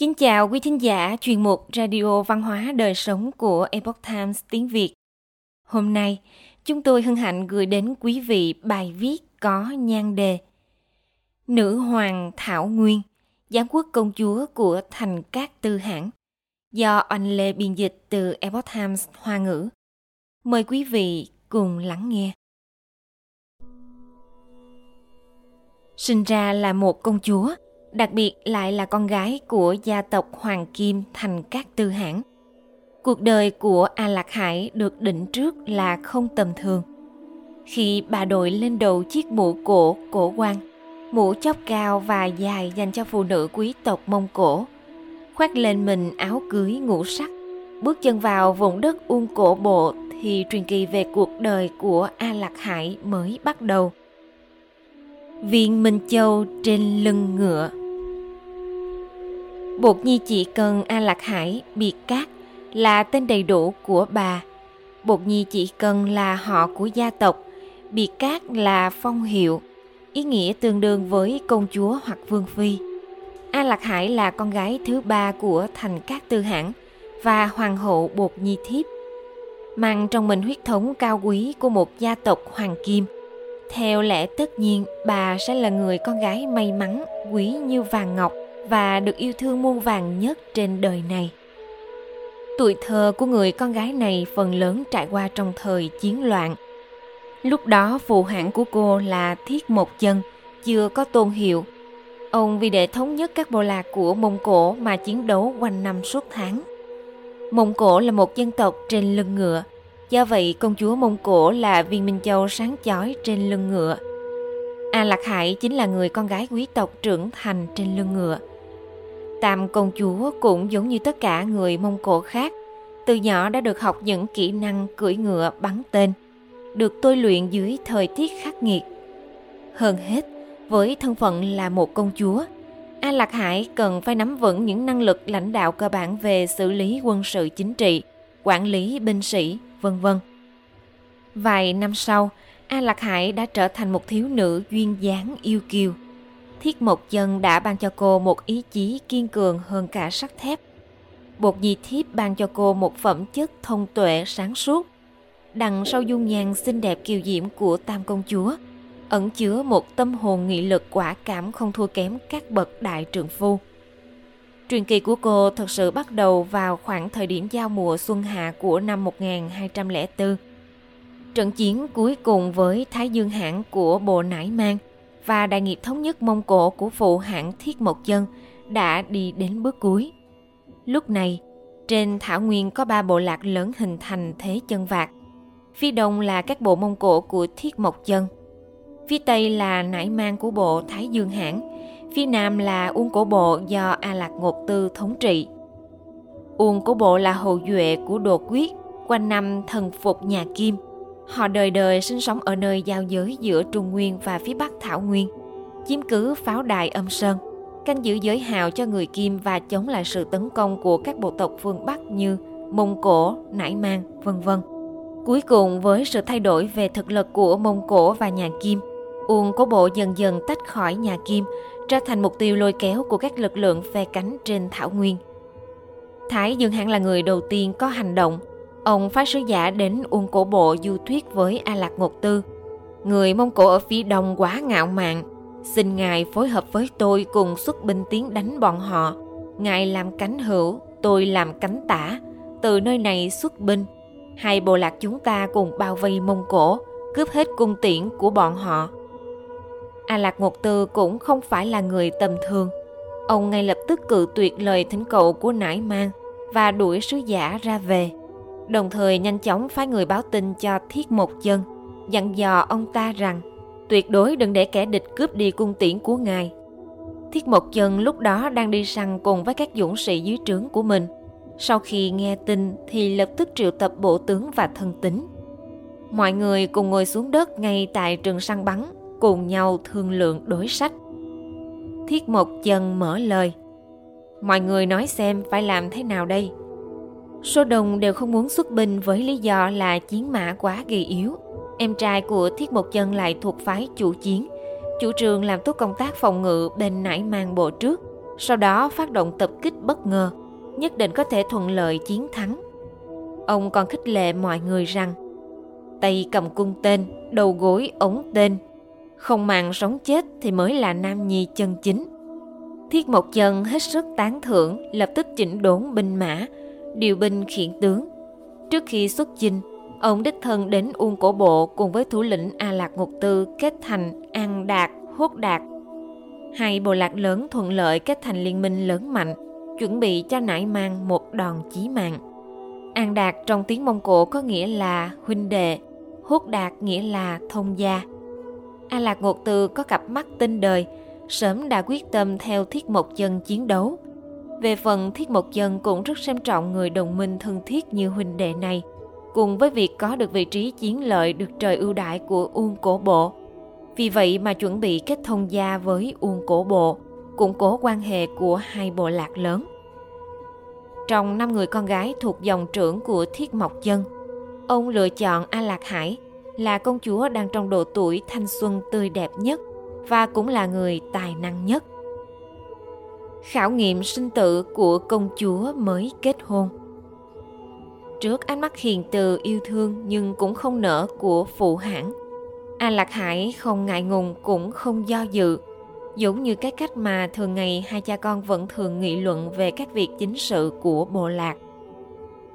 Kính chào quý thính giả chuyên mục Radio Văn hóa Đời Sống của Epoch Times tiếng Việt. Hôm nay, chúng tôi hân hạnh gửi đến quý vị bài viết có nhan đề Nữ Hoàng Thảo Nguyên, giám quốc công chúa của thành Cát Tư hãng do anh Lê biên dịch từ Epoch Times Hoa ngữ. Mời quý vị cùng lắng nghe. Sinh ra là một công chúa, đặc biệt lại là con gái của gia tộc Hoàng Kim thành các tư hãn. Cuộc đời của A Lạc Hải được định trước là không tầm thường. Khi bà đội lên đầu chiếc mũ cổ cổ quan, mũ chóp cao và dài dành cho phụ nữ quý tộc Mông Cổ, khoác lên mình áo cưới ngũ sắc, bước chân vào vùng đất Uông Cổ Bộ thì truyền kỳ về cuộc đời của A Lạc Hải mới bắt đầu. Viên Minh Châu trên lưng ngựa Bột Nhi chỉ cần A Lạc Hải, biệt cát là tên đầy đủ của bà. Bột Nhi chỉ cần là họ của gia tộc, biệt cát là phong hiệu, ý nghĩa tương đương với công chúa hoặc vương phi. A Lạc Hải là con gái thứ ba của thành Cát Tư Hãn và hoàng hậu Bột Nhi Thiếp. Mang trong mình huyết thống cao quý của một gia tộc hoàng kim. Theo lẽ tất nhiên, bà sẽ là người con gái may mắn, quý như vàng ngọc và được yêu thương muôn vàng nhất trên đời này. Tuổi thơ của người con gái này phần lớn trải qua trong thời chiến loạn. Lúc đó phụ hãng của cô là Thiết Một Chân, chưa có tôn hiệu. Ông vì để thống nhất các bộ lạc của Mông Cổ mà chiến đấu quanh năm suốt tháng. Mông Cổ là một dân tộc trên lưng ngựa, do vậy công chúa Mông Cổ là viên Minh Châu sáng chói trên lưng ngựa. A Lạc Hải chính là người con gái quý tộc trưởng thành trên lưng ngựa. Tam công chúa cũng giống như tất cả người Mông Cổ khác, từ nhỏ đã được học những kỹ năng cưỡi ngựa bắn tên, được tôi luyện dưới thời tiết khắc nghiệt. Hơn hết, với thân phận là một công chúa, A Lạc Hải cần phải nắm vững những năng lực lãnh đạo cơ bản về xử lý quân sự chính trị, quản lý binh sĩ, vân vân. Vài năm sau, A Lạc Hải đã trở thành một thiếu nữ duyên dáng yêu kiều. Thiết Mộc Chân đã ban cho cô một ý chí kiên cường hơn cả sắt thép. Bột Di Thiếp ban cho cô một phẩm chất thông tuệ sáng suốt. Đằng sau dung nhan xinh đẹp kiều diễm của Tam Công Chúa, ẩn chứa một tâm hồn nghị lực quả cảm không thua kém các bậc đại trượng phu. Truyền kỳ của cô thật sự bắt đầu vào khoảng thời điểm giao mùa xuân hạ của năm 1204. Trận chiến cuối cùng với Thái Dương Hãn của Bộ Nải Mang – và đại nghiệp thống nhất Mông Cổ của phụ hãng Thiết Mộc Chân đã đi đến bước cuối. Lúc này, trên thảo nguyên có ba bộ lạc lớn hình thành thế chân vạc. Phía đông là các bộ Mông Cổ của Thiết Mộc Chân. Phía tây là nải mang của bộ Thái Dương Hãn. Phía nam là Uông Cổ Bộ do A Lạc Ngột Tư thống trị. Uông Cổ Bộ là hậu duệ của Đồ Quyết, quanh năm thần phục nhà Kim – Họ đời đời sinh sống ở nơi giao giới giữa Trung Nguyên và phía Bắc Thảo Nguyên, chiếm cứ pháo đài âm sơn, canh giữ giới hào cho người Kim và chống lại sự tấn công của các bộ tộc phương Bắc như Mông Cổ, Nải Mang, vân vân. Cuối cùng với sự thay đổi về thực lực của Mông Cổ và nhà Kim, Uông Cố Bộ dần dần tách khỏi nhà Kim, trở thành mục tiêu lôi kéo của các lực lượng phe cánh trên Thảo Nguyên. Thái Dương hẳn là người đầu tiên có hành động Ông phái sứ giả đến Uông Cổ Bộ du thuyết với A Lạc Ngột Tư. Người Mông Cổ ở phía đông quá ngạo mạn, xin Ngài phối hợp với tôi cùng xuất binh tiến đánh bọn họ. Ngài làm cánh hữu, tôi làm cánh tả, từ nơi này xuất binh. Hai bộ lạc chúng ta cùng bao vây Mông Cổ, cướp hết cung tiễn của bọn họ. A Lạc Ngột Tư cũng không phải là người tầm thường. Ông ngay lập tức cự tuyệt lời thỉnh cầu của nải mang và đuổi sứ giả ra về đồng thời nhanh chóng phái người báo tin cho Thiết Một Chân, dặn dò ông ta rằng tuyệt đối đừng để kẻ địch cướp đi cung tiễn của ngài. Thiết Một Chân lúc đó đang đi săn cùng với các dũng sĩ dưới trướng của mình. Sau khi nghe tin thì lập tức triệu tập bộ tướng và thân tín. Mọi người cùng ngồi xuống đất ngay tại trường săn bắn, cùng nhau thương lượng đối sách. Thiết Một Chân mở lời. Mọi người nói xem phải làm thế nào đây? Số đông đều không muốn xuất binh với lý do là chiến mã quá gầy yếu. Em trai của Thiết Mộc Chân lại thuộc phái chủ chiến, chủ trương làm tốt công tác phòng ngự bên nải mang bộ trước, sau đó phát động tập kích bất ngờ, nhất định có thể thuận lợi chiến thắng. Ông còn khích lệ mọi người rằng tay cầm cung tên, đầu gối ống tên, không màng sống chết thì mới là nam nhi chân chính. Thiết Mộc Chân hết sức tán thưởng, lập tức chỉnh đốn binh mã, điều binh khiển tướng. Trước khi xuất chinh, ông đích thân đến Uông Cổ Bộ cùng với thủ lĩnh A Lạc Ngục Tư kết thành An Đạt, Hốt Đạt. Hai bộ lạc lớn thuận lợi kết thành liên minh lớn mạnh, chuẩn bị cho nải mang một đòn chí mạng. An Đạt trong tiếng Mông Cổ có nghĩa là huynh đệ, Hốt Đạt nghĩa là thông gia. A Lạc Ngột Từ có cặp mắt tinh đời, sớm đã quyết tâm theo Thiết một Chân chiến đấu. Về phần Thiết Mộc dân cũng rất xem trọng người đồng minh thân thiết như huynh đệ này, cùng với việc có được vị trí chiến lợi được trời ưu đãi của Uông Cổ Bộ. Vì vậy mà chuẩn bị kết thông gia với Uông Cổ Bộ, củng cố quan hệ của hai bộ lạc lớn. Trong năm người con gái thuộc dòng trưởng của Thiết Mộc dân ông lựa chọn A Lạc Hải là công chúa đang trong độ tuổi thanh xuân tươi đẹp nhất và cũng là người tài năng nhất. Khảo nghiệm sinh tử của công chúa mới kết hôn. Trước ánh mắt hiền từ yêu thương nhưng cũng không nở của phụ hãng, A Lạc Hải không ngại ngùng cũng không do dự, giống như cái cách mà thường ngày hai cha con vẫn thường nghị luận về các việc chính sự của bộ lạc.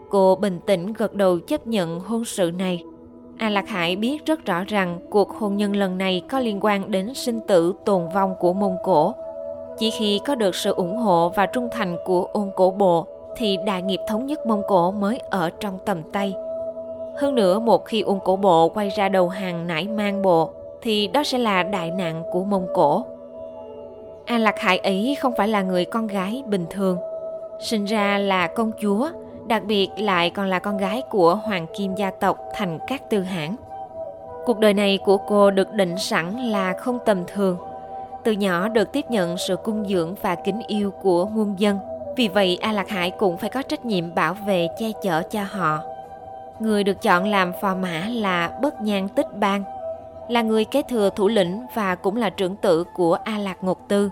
Cô bình tĩnh gật đầu chấp nhận hôn sự này. A Lạc Hải biết rất rõ rằng cuộc hôn nhân lần này có liên quan đến sinh tử tồn vong của Mông Cổ. Chỉ khi có được sự ủng hộ và trung thành của ôn cổ bộ thì đại nghiệp thống nhất Mông Cổ mới ở trong tầm tay. Hơn nữa một khi ôn cổ bộ quay ra đầu hàng nải mang bộ thì đó sẽ là đại nạn của Mông Cổ. A Lạc Hải ấy không phải là người con gái bình thường. Sinh ra là công chúa, đặc biệt lại còn là con gái của hoàng kim gia tộc thành các tư hãng. Cuộc đời này của cô được định sẵn là không tầm thường. Từ nhỏ được tiếp nhận sự cung dưỡng và kính yêu của muôn dân. Vì vậy A Lạc Hải cũng phải có trách nhiệm bảo vệ che chở cho họ. Người được chọn làm phò mã là Bất Nhan Tích Bang, là người kế thừa thủ lĩnh và cũng là trưởng tử của A Lạc Ngột Tư.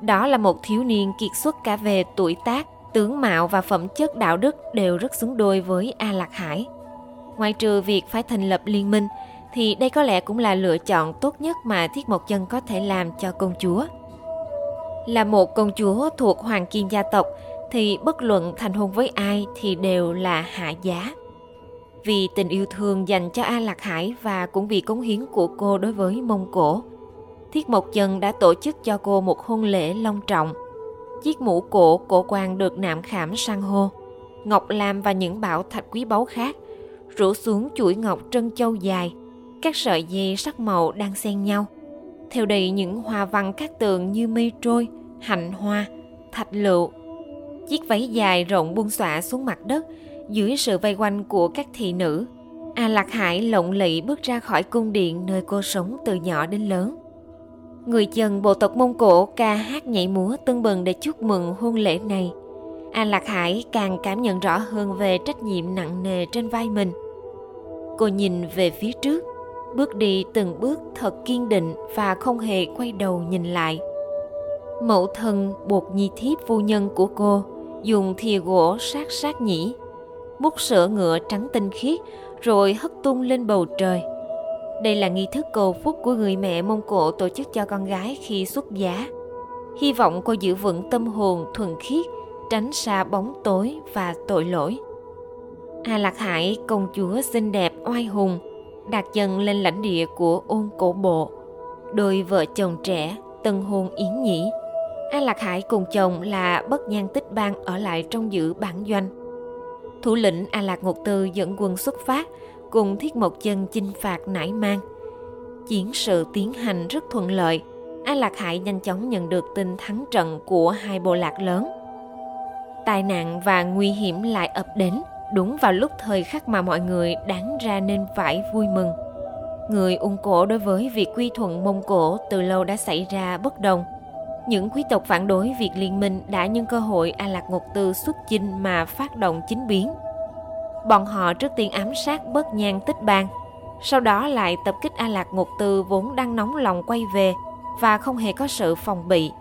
Đó là một thiếu niên kiệt xuất cả về tuổi tác, tướng mạo và phẩm chất đạo đức đều rất xứng đôi với A Lạc Hải. Ngoài trừ việc phải thành lập liên minh, thì đây có lẽ cũng là lựa chọn tốt nhất mà Thiết Mộc Chân có thể làm cho công chúa. Là một công chúa thuộc Hoàng Kim gia tộc thì bất luận thành hôn với ai thì đều là hạ giá. Vì tình yêu thương dành cho A Lạc Hải và cũng vì cống hiến của cô đối với Mông Cổ, Thiết Mộc Chân đã tổ chức cho cô một hôn lễ long trọng – chiếc mũ cổ cổ quan được nạm khảm san hô, ngọc lam và những bảo thạch quý báu khác, rủ xuống chuỗi ngọc trân châu dài, các sợi dây sắc màu đang xen nhau. Theo đầy những hoa văn các tường như mây trôi, hạnh hoa, thạch lựu. Chiếc váy dài rộng buông xõa xuống mặt đất dưới sự vây quanh của các thị nữ. A Lạc Hải lộng lẫy bước ra khỏi cung điện nơi cô sống từ nhỏ đến lớn người dân bộ tộc Mông Cổ ca hát nhảy múa tưng bừng để chúc mừng hôn lễ này. A Lạc Hải càng cảm nhận rõ hơn về trách nhiệm nặng nề trên vai mình. Cô nhìn về phía trước, bước đi từng bước thật kiên định và không hề quay đầu nhìn lại. Mẫu thân buộc nhi thiếp vô nhân của cô dùng thìa gỗ sát sát nhĩ, múc sữa ngựa trắng tinh khiết rồi hất tung lên bầu trời – đây là nghi thức cầu phúc của người mẹ Mông Cổ tổ chức cho con gái khi xuất giá. Hy vọng cô giữ vững tâm hồn thuần khiết, tránh xa bóng tối và tội lỗi. A Lạc Hải, công chúa xinh đẹp oai hùng, đặt chân lên lãnh địa của ôn cổ bộ. Đôi vợ chồng trẻ, tân hôn yến nhĩ. A Lạc Hải cùng chồng là bất nhan tích bang ở lại trong giữ bản doanh. Thủ lĩnh A Lạc Ngục Tư dẫn quân xuất phát, cùng Thiết một Chân chinh phạt nải mang. Chiến sự tiến hành rất thuận lợi, A Lạc Hải nhanh chóng nhận được tin thắng trận của hai bộ lạc lớn. Tai nạn và nguy hiểm lại ập đến đúng vào lúc thời khắc mà mọi người đáng ra nên phải vui mừng. Người Ung Cổ đối với việc quy thuận Mông Cổ từ lâu đã xảy ra bất đồng. Những quý tộc phản đối việc liên minh đã nhân cơ hội A Lạc Ngục Tư xuất chinh mà phát động chính biến – bọn họ trước tiên ám sát bất nhan tích bang sau đó lại tập kích a lạc ngục từ vốn đang nóng lòng quay về và không hề có sự phòng bị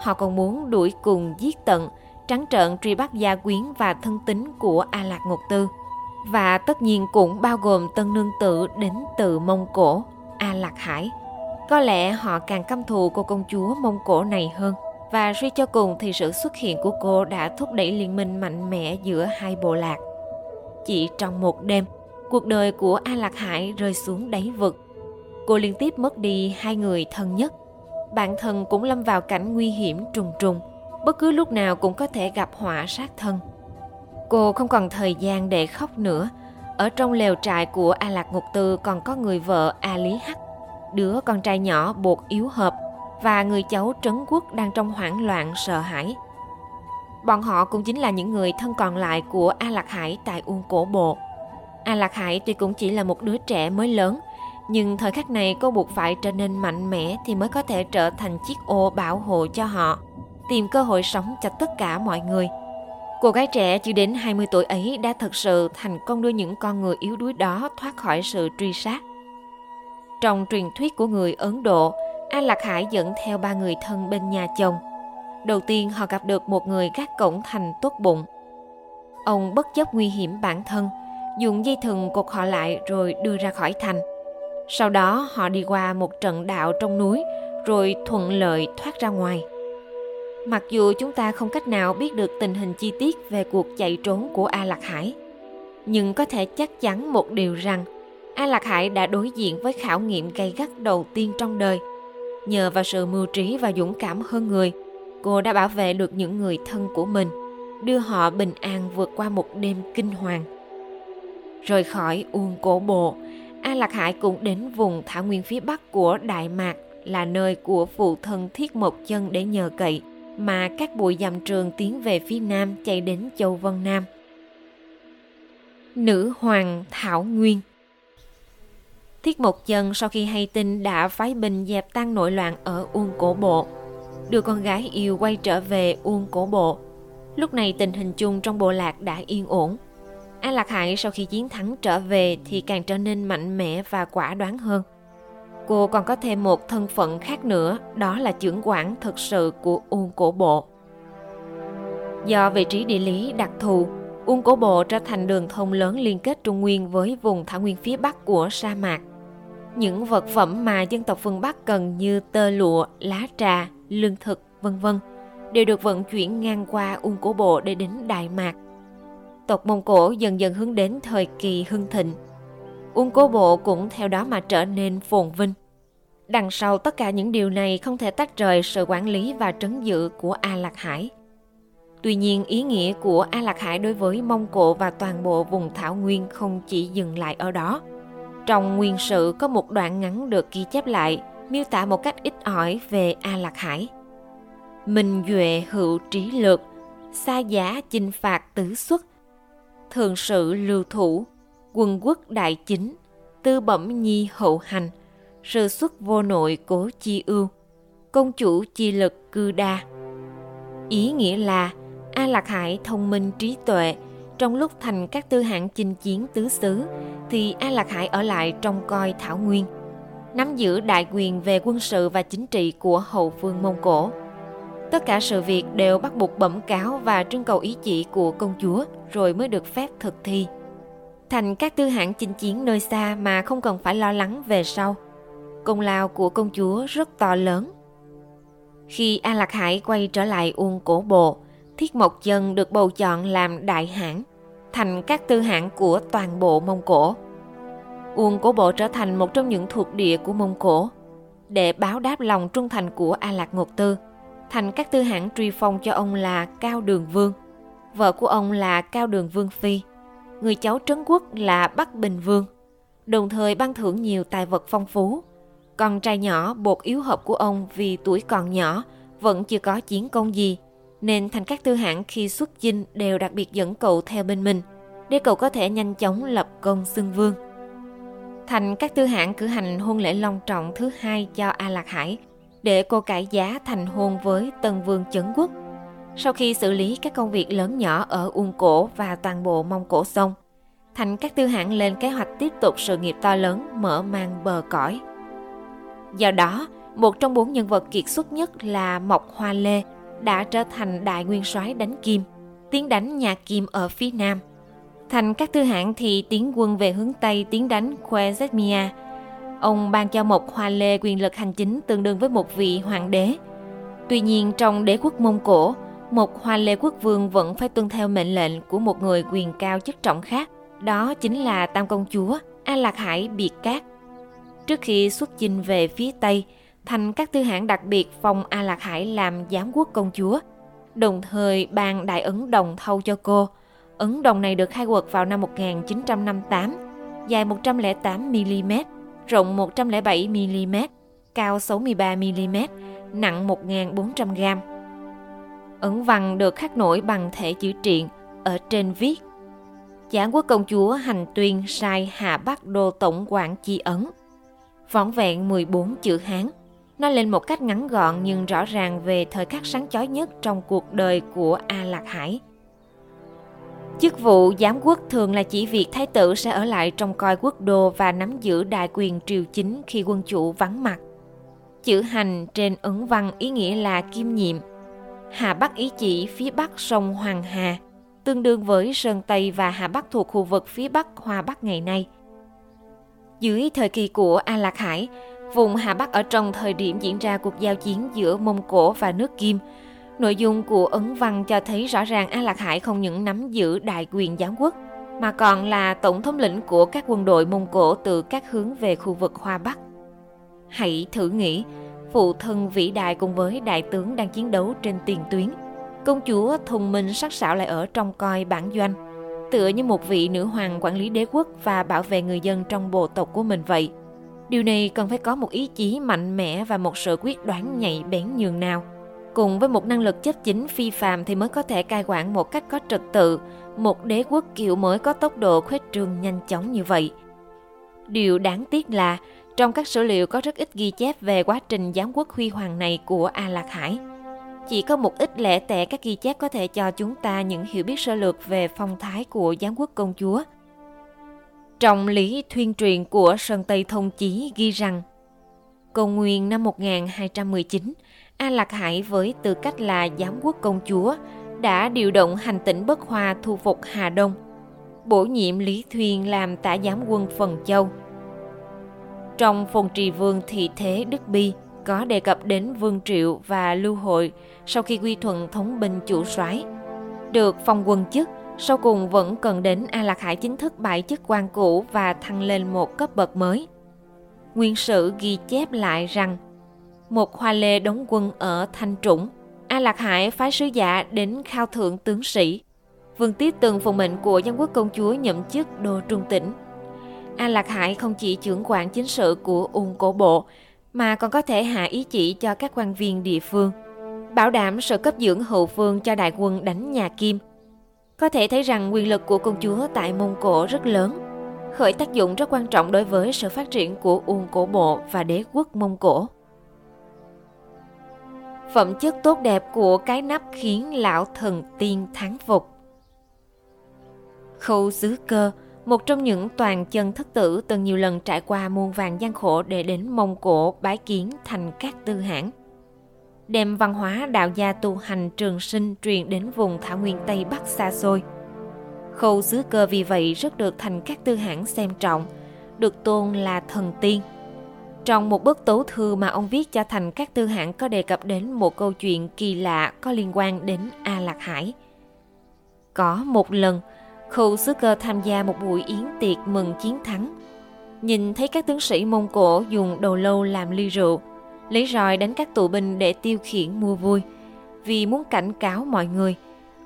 họ còn muốn đuổi cùng giết tận, trắng trợn truy bắt gia quyến và thân tín của A Lạc Ngột Tư. Và tất nhiên cũng bao gồm tân nương tử đến từ Mông Cổ, A Lạc Hải. Có lẽ họ càng căm thù cô công chúa Mông Cổ này hơn và suy cho cùng thì sự xuất hiện của cô đã thúc đẩy liên minh mạnh mẽ giữa hai bộ lạc. Chỉ trong một đêm, cuộc đời của A Lạc Hải rơi xuống đáy vực. Cô liên tiếp mất đi hai người thân nhất. Bản thân cũng lâm vào cảnh nguy hiểm trùng trùng, bất cứ lúc nào cũng có thể gặp họa sát thân. Cô không còn thời gian để khóc nữa. Ở trong lều trại của A Lạc Ngục Tư còn có người vợ A Lý Hắc, đứa con trai nhỏ bột yếu hợp và người cháu Trấn Quốc đang trong hoảng loạn sợ hãi. Bọn họ cũng chính là những người thân còn lại của A Lạc Hải tại Uông Cổ Bộ. A Lạc Hải tuy cũng chỉ là một đứa trẻ mới lớn, nhưng thời khắc này cô buộc phải trở nên mạnh mẽ thì mới có thể trở thành chiếc ô bảo hộ cho họ, tìm cơ hội sống cho tất cả mọi người. Cô gái trẻ chưa đến 20 tuổi ấy đã thực sự thành công đưa những con người yếu đuối đó thoát khỏi sự truy sát. Trong truyền thuyết của người Ấn Độ, An Lạc Hải dẫn theo ba người thân bên nhà chồng. Đầu tiên họ gặp được một người gác cổng thành tốt bụng. Ông bất chấp nguy hiểm bản thân, dùng dây thừng cột họ lại rồi đưa ra khỏi thành. Sau đó họ đi qua một trận đạo trong núi rồi thuận lợi thoát ra ngoài. Mặc dù chúng ta không cách nào biết được tình hình chi tiết về cuộc chạy trốn của A Lạc Hải, nhưng có thể chắc chắn một điều rằng A Lạc Hải đã đối diện với khảo nghiệm gay gắt đầu tiên trong đời – Nhờ vào sự mưu trí và dũng cảm hơn người, cô đã bảo vệ được những người thân của mình, đưa họ bình an vượt qua một đêm kinh hoàng. Rời khỏi Uông Cổ Bộ, A Lạc Hải cũng đến vùng thảo nguyên phía bắc của Đại Mạc là nơi của phụ thân Thiết Mộc Chân để nhờ cậy, mà các bụi dặm trường tiến về phía nam chạy đến châu Vân Nam. Nữ hoàng Thảo Nguyên Thiết Mộc Chân sau khi hay tin đã phái binh dẹp tan nội loạn ở Uông Cổ Bộ, đưa con gái yêu quay trở về Uông Cổ Bộ. Lúc này tình hình chung trong bộ lạc đã yên ổn. A Lạc Hải sau khi chiến thắng trở về thì càng trở nên mạnh mẽ và quả đoán hơn. Cô còn có thêm một thân phận khác nữa, đó là trưởng quản thực sự của Uông Cổ Bộ. Do vị trí địa lý đặc thù, Uông Cổ Bộ trở thành đường thông lớn liên kết Trung Nguyên với vùng thảo nguyên phía bắc của sa mạc. Những vật phẩm mà dân tộc phương Bắc cần như tơ lụa, lá trà, lương thực, vân vân đều được vận chuyển ngang qua Ung Cổ Bộ để đến Đại Mạc. Tộc Mông Cổ dần dần hướng đến thời kỳ hưng thịnh. Ung Cố Bộ cũng theo đó mà trở nên phồn vinh. Đằng sau tất cả những điều này không thể tách rời sự quản lý và trấn giữ của A Lạc Hải. Tuy nhiên, ý nghĩa của A Lạc Hải đối với Mông Cổ và toàn bộ vùng Thảo Nguyên không chỉ dừng lại ở đó – trong nguyên sự có một đoạn ngắn được ghi chép lại, miêu tả một cách ít ỏi về A Lạc Hải. Minh duệ hữu trí lược, xa giá chinh phạt tứ xuất, thường sự lưu thủ, quân quốc đại chính, tư bẩm nhi hậu hành, sơ xuất vô nội cố chi ưu, công chủ chi lực cư đa. Ý nghĩa là A Lạc Hải thông minh trí tuệ, trong lúc thành các tư hạng chinh chiến tứ xứ, thì A Lạc Hải ở lại trong coi Thảo Nguyên, nắm giữ đại quyền về quân sự và chính trị của hậu phương Mông Cổ. Tất cả sự việc đều bắt buộc bẩm cáo và trưng cầu ý chỉ của công chúa rồi mới được phép thực thi. Thành các tư hãng chinh chiến nơi xa mà không cần phải lo lắng về sau. Công lao của công chúa rất to lớn. Khi A Lạc Hải quay trở lại Uông Cổ Bộ, Thiết Mộc Chân được bầu chọn làm đại hãng thành các tư hãng của toàn bộ Mông Cổ. Uông Cổ Bộ trở thành một trong những thuộc địa của Mông Cổ. Để báo đáp lòng trung thành của A Lạc Ngột Tư, thành các tư hãng truy phong cho ông là Cao Đường Vương. Vợ của ông là Cao Đường Vương Phi. Người cháu trấn quốc là Bắc Bình Vương. Đồng thời ban thưởng nhiều tài vật phong phú. Con trai nhỏ bột yếu hợp của ông vì tuổi còn nhỏ, vẫn chưa có chiến công gì – nên thành các tư hãng khi xuất dinh đều đặc biệt dẫn cậu theo bên mình để cậu có thể nhanh chóng lập công xưng vương. Thành các tư hãng cử hành hôn lễ long trọng thứ hai cho A Lạc Hải để cô cải giá thành hôn với Tân Vương Chấn Quốc. Sau khi xử lý các công việc lớn nhỏ ở Uông Cổ và toàn bộ Mông Cổ xong, Thành các tư hãng lên kế hoạch tiếp tục sự nghiệp to lớn mở mang bờ cõi. Do đó, một trong bốn nhân vật kiệt xuất nhất là Mộc Hoa Lê đã trở thành đại nguyên soái đánh Kim, tiến đánh nhà Kim ở phía nam. Thành các tư hãng thì tiến quân về hướng Tây tiến đánh Khwarezmia. Ông ban cho Mộc Hoa Lê quyền lực hành chính tương đương với một vị hoàng đế. Tuy nhiên trong đế quốc Mông Cổ, một Hoa Lê quốc vương vẫn phải tuân theo mệnh lệnh của một người quyền cao chức trọng khác, đó chính là Tam công chúa A Lạc Hải Biệt Cát. Trước khi xuất chinh về phía Tây, thành các tư hãng đặc biệt phong A Lạc Hải làm giám quốc công chúa, đồng thời ban đại ấn đồng thâu cho cô. Ấn đồng này được khai quật vào năm 1958, dài 108mm, rộng 107mm, cao 63mm, nặng 1.400g. Ấn văn được khắc nổi bằng thể chữ triện, ở trên viết Giảng quốc công chúa hành tuyên sai hạ bắc đô tổng quản chi ấn. Vỏn vẹn 14 chữ Hán, nó lên một cách ngắn gọn nhưng rõ ràng về thời khắc sáng chói nhất trong cuộc đời của A Lạc Hải. Chức vụ giám quốc thường là chỉ việc thái tử sẽ ở lại trong coi quốc đô và nắm giữ đại quyền triều chính khi quân chủ vắng mặt. Chữ hành trên ấn văn ý nghĩa là kim nhiệm. Hà Bắc ý chỉ phía bắc sông Hoàng Hà, tương đương với Sơn Tây và Hà Bắc thuộc khu vực phía Bắc Hoa Bắc ngày nay. Dưới thời kỳ của A Lạc Hải, vùng Hà Bắc ở trong thời điểm diễn ra cuộc giao chiến giữa Mông Cổ và nước Kim, nội dung của ấn văn cho thấy rõ ràng A Lạc Hải không những nắm giữ đại quyền giám quốc, mà còn là tổng thống lĩnh của các quân đội Mông Cổ từ các hướng về khu vực Hoa Bắc. Hãy thử nghĩ, phụ thân vĩ đại cùng với đại tướng đang chiến đấu trên tiền tuyến – Công chúa thông minh sắc sảo lại ở trong coi bản doanh, tựa như một vị nữ hoàng quản lý đế quốc và bảo vệ người dân trong bộ tộc của mình vậy. Điều này cần phải có một ý chí mạnh mẽ và một sự quyết đoán nhạy bén nhường nào. Cùng với một năng lực chấp chính phi phàm thì mới có thể cai quản một cách có trật tự, một đế quốc kiểu mới có tốc độ khuếch trương nhanh chóng như vậy. Điều đáng tiếc là trong các sử liệu có rất ít ghi chép về quá trình giám quốc huy hoàng này của A Lạc Hải – chỉ có một ít lẻ tẻ các ghi chép có thể cho chúng ta những hiểu biết sơ lược về phong thái của giám quốc công chúa. Trong lý thuyên truyền của Sơn Tây Thông Chí ghi rằng công nguyên năm 1219, A Lạc Hải với tư cách là giám quốc công chúa đã điều động hành tỉnh Bất Hoa thu phục Hà Đông, bổ nhiệm Lý Thuyên làm tả giám quân Phần Châu. Trong phần trì vương thị thế Đức Bi, có đề cập đến Vương Triệu và Lưu Hội sau khi quy thuận thống binh chủ soái. Được phong quân chức, sau cùng vẫn cần đến A Lạc Hải chính thức bãi chức quan cũ và thăng lên một cấp bậc mới. Nguyên sử ghi chép lại rằng một hoa lê đóng quân ở Thanh Trũng, A Lạc Hải phái sứ giả đến khao thượng tướng sĩ. Vương Tiết từng phụng mệnh của dân quốc công chúa nhậm chức đô trung tỉnh. A Lạc Hải không chỉ trưởng quản chính sự của Ung Cổ Bộ mà còn có thể hạ ý chỉ cho các quan viên địa phương, bảo đảm sự cấp dưỡng hậu phương cho đại quân đánh nhà Kim. Có thể thấy rằng quyền lực của công chúa tại Mông Cổ rất lớn, khởi tác dụng rất quan trọng đối với sự phát triển của Uông Cổ Bộ và đế quốc Mông Cổ. Phẩm chất tốt đẹp của cái nắp khiến lão thần tiên thắng phục. Khâu xứ cơ một trong những toàn chân thất tử từng nhiều lần trải qua muôn vàng gian khổ để đến Mông Cổ bái kiến thành các tư hãng. Đem văn hóa đạo gia tu hành trường sinh truyền đến vùng thảo nguyên Tây Bắc xa xôi. Khâu xứ cơ vì vậy rất được thành các tư hãng xem trọng, được tôn là thần tiên. Trong một bức tấu thư mà ông viết cho thành các tư hãng có đề cập đến một câu chuyện kỳ lạ có liên quan đến A Lạc Hải. Có một lần, Khâu sứ cơ tham gia một buổi yến tiệc mừng chiến thắng. Nhìn thấy các tướng sĩ Mông Cổ dùng đầu lâu làm ly rượu, lấy roi đánh các tù binh để tiêu khiển mua vui. Vì muốn cảnh cáo mọi người,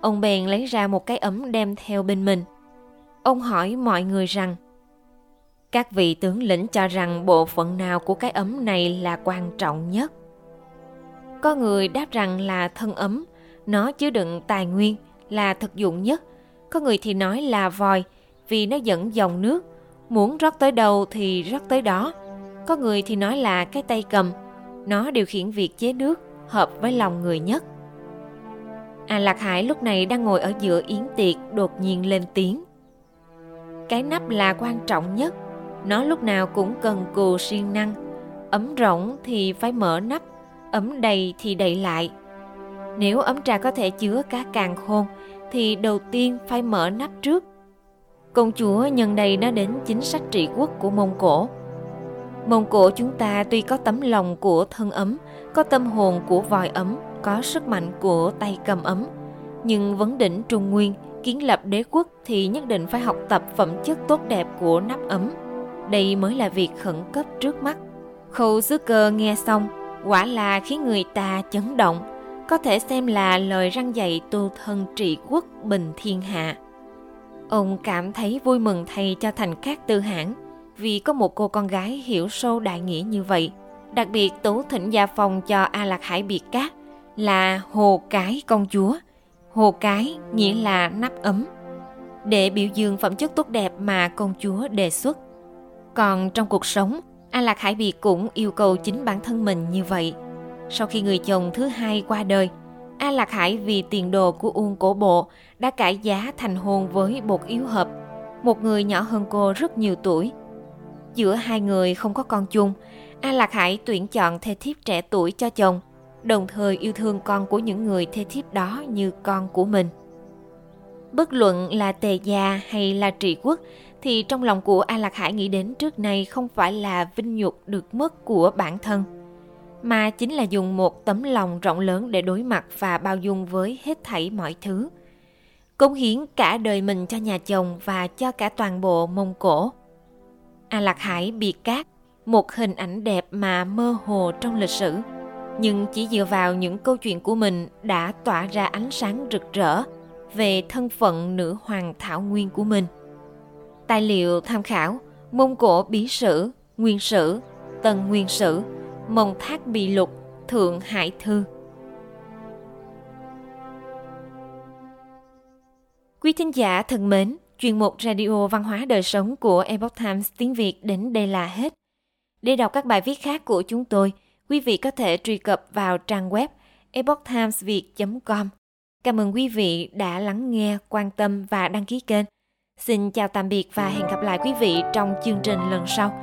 ông bèn lấy ra một cái ấm đem theo bên mình. Ông hỏi mọi người rằng, các vị tướng lĩnh cho rằng bộ phận nào của cái ấm này là quan trọng nhất? Có người đáp rằng là thân ấm, nó chứa đựng tài nguyên, là thực dụng nhất – có người thì nói là vòi vì nó dẫn dòng nước, muốn rót tới đâu thì rót tới đó. Có người thì nói là cái tay cầm, nó điều khiển việc chế nước, hợp với lòng người nhất. À Lạc Hải lúc này đang ngồi ở giữa yến tiệc đột nhiên lên tiếng. Cái nắp là quan trọng nhất, nó lúc nào cũng cần cù siêng năng. ấm rỗng thì phải mở nắp, ấm đầy thì đậy lại. Nếu ấm trà có thể chứa cá càng khôn thì đầu tiên phải mở nắp trước. Công chúa nhân đây nói đến chính sách trị quốc của Mông Cổ. Mông Cổ chúng ta tuy có tấm lòng của thân ấm, có tâm hồn của vòi ấm, có sức mạnh của tay cầm ấm, nhưng vấn đỉnh Trung Nguyên kiến lập đế quốc thì nhất định phải học tập phẩm chất tốt đẹp của nắp ấm. Đây mới là việc khẩn cấp trước mắt. Khâu xứ cơ nghe xong, quả là khiến người ta chấn động, có thể xem là lời răng dạy tu thân trị quốc bình thiên hạ. Ông cảm thấy vui mừng thay cho thành các tư hãn vì có một cô con gái hiểu sâu đại nghĩa như vậy. Đặc biệt Tú thỉnh gia phong cho A Lạc Hải biệt cát là hồ cái công chúa. Hồ cái nghĩa là nắp ấm. Để biểu dương phẩm chất tốt đẹp mà công chúa đề xuất. Còn trong cuộc sống, A Lạc Hải Biệt cũng yêu cầu chính bản thân mình như vậy. Sau khi người chồng thứ hai qua đời, A Lạc Hải vì tiền đồ của Uông Cổ Bộ đã cải giá thành hôn với Bột Yếu Hợp, một người nhỏ hơn cô rất nhiều tuổi. Giữa hai người không có con chung, A Lạc Hải tuyển chọn thê thiếp trẻ tuổi cho chồng, đồng thời yêu thương con của những người thê thiếp đó như con của mình. Bất luận là tề gia hay là trị quốc thì trong lòng của A Lạc Hải nghĩ đến trước nay không phải là vinh nhục được mất của bản thân, mà chính là dùng một tấm lòng rộng lớn để đối mặt và bao dung với hết thảy mọi thứ. Cống hiến cả đời mình cho nhà chồng và cho cả toàn bộ Mông Cổ. A Lạc Hải bị cát, một hình ảnh đẹp mà mơ hồ trong lịch sử, nhưng chỉ dựa vào những câu chuyện của mình đã tỏa ra ánh sáng rực rỡ về thân phận nữ hoàng thảo nguyên của mình. Tài liệu tham khảo Mông Cổ Bí Sử, Nguyên Sử, Tần Nguyên Sử, Mông Thác bị Lục, Thượng Hải Thư. Quý thính giả thân mến, chuyên mục Radio Văn hóa Đời Sống của Epoch Times tiếng Việt đến đây là hết. Để đọc các bài viết khác của chúng tôi, quý vị có thể truy cập vào trang web epochtimesviet.com. Cảm ơn quý vị đã lắng nghe, quan tâm và đăng ký kênh. Xin chào tạm biệt và hẹn gặp lại quý vị trong chương trình lần sau.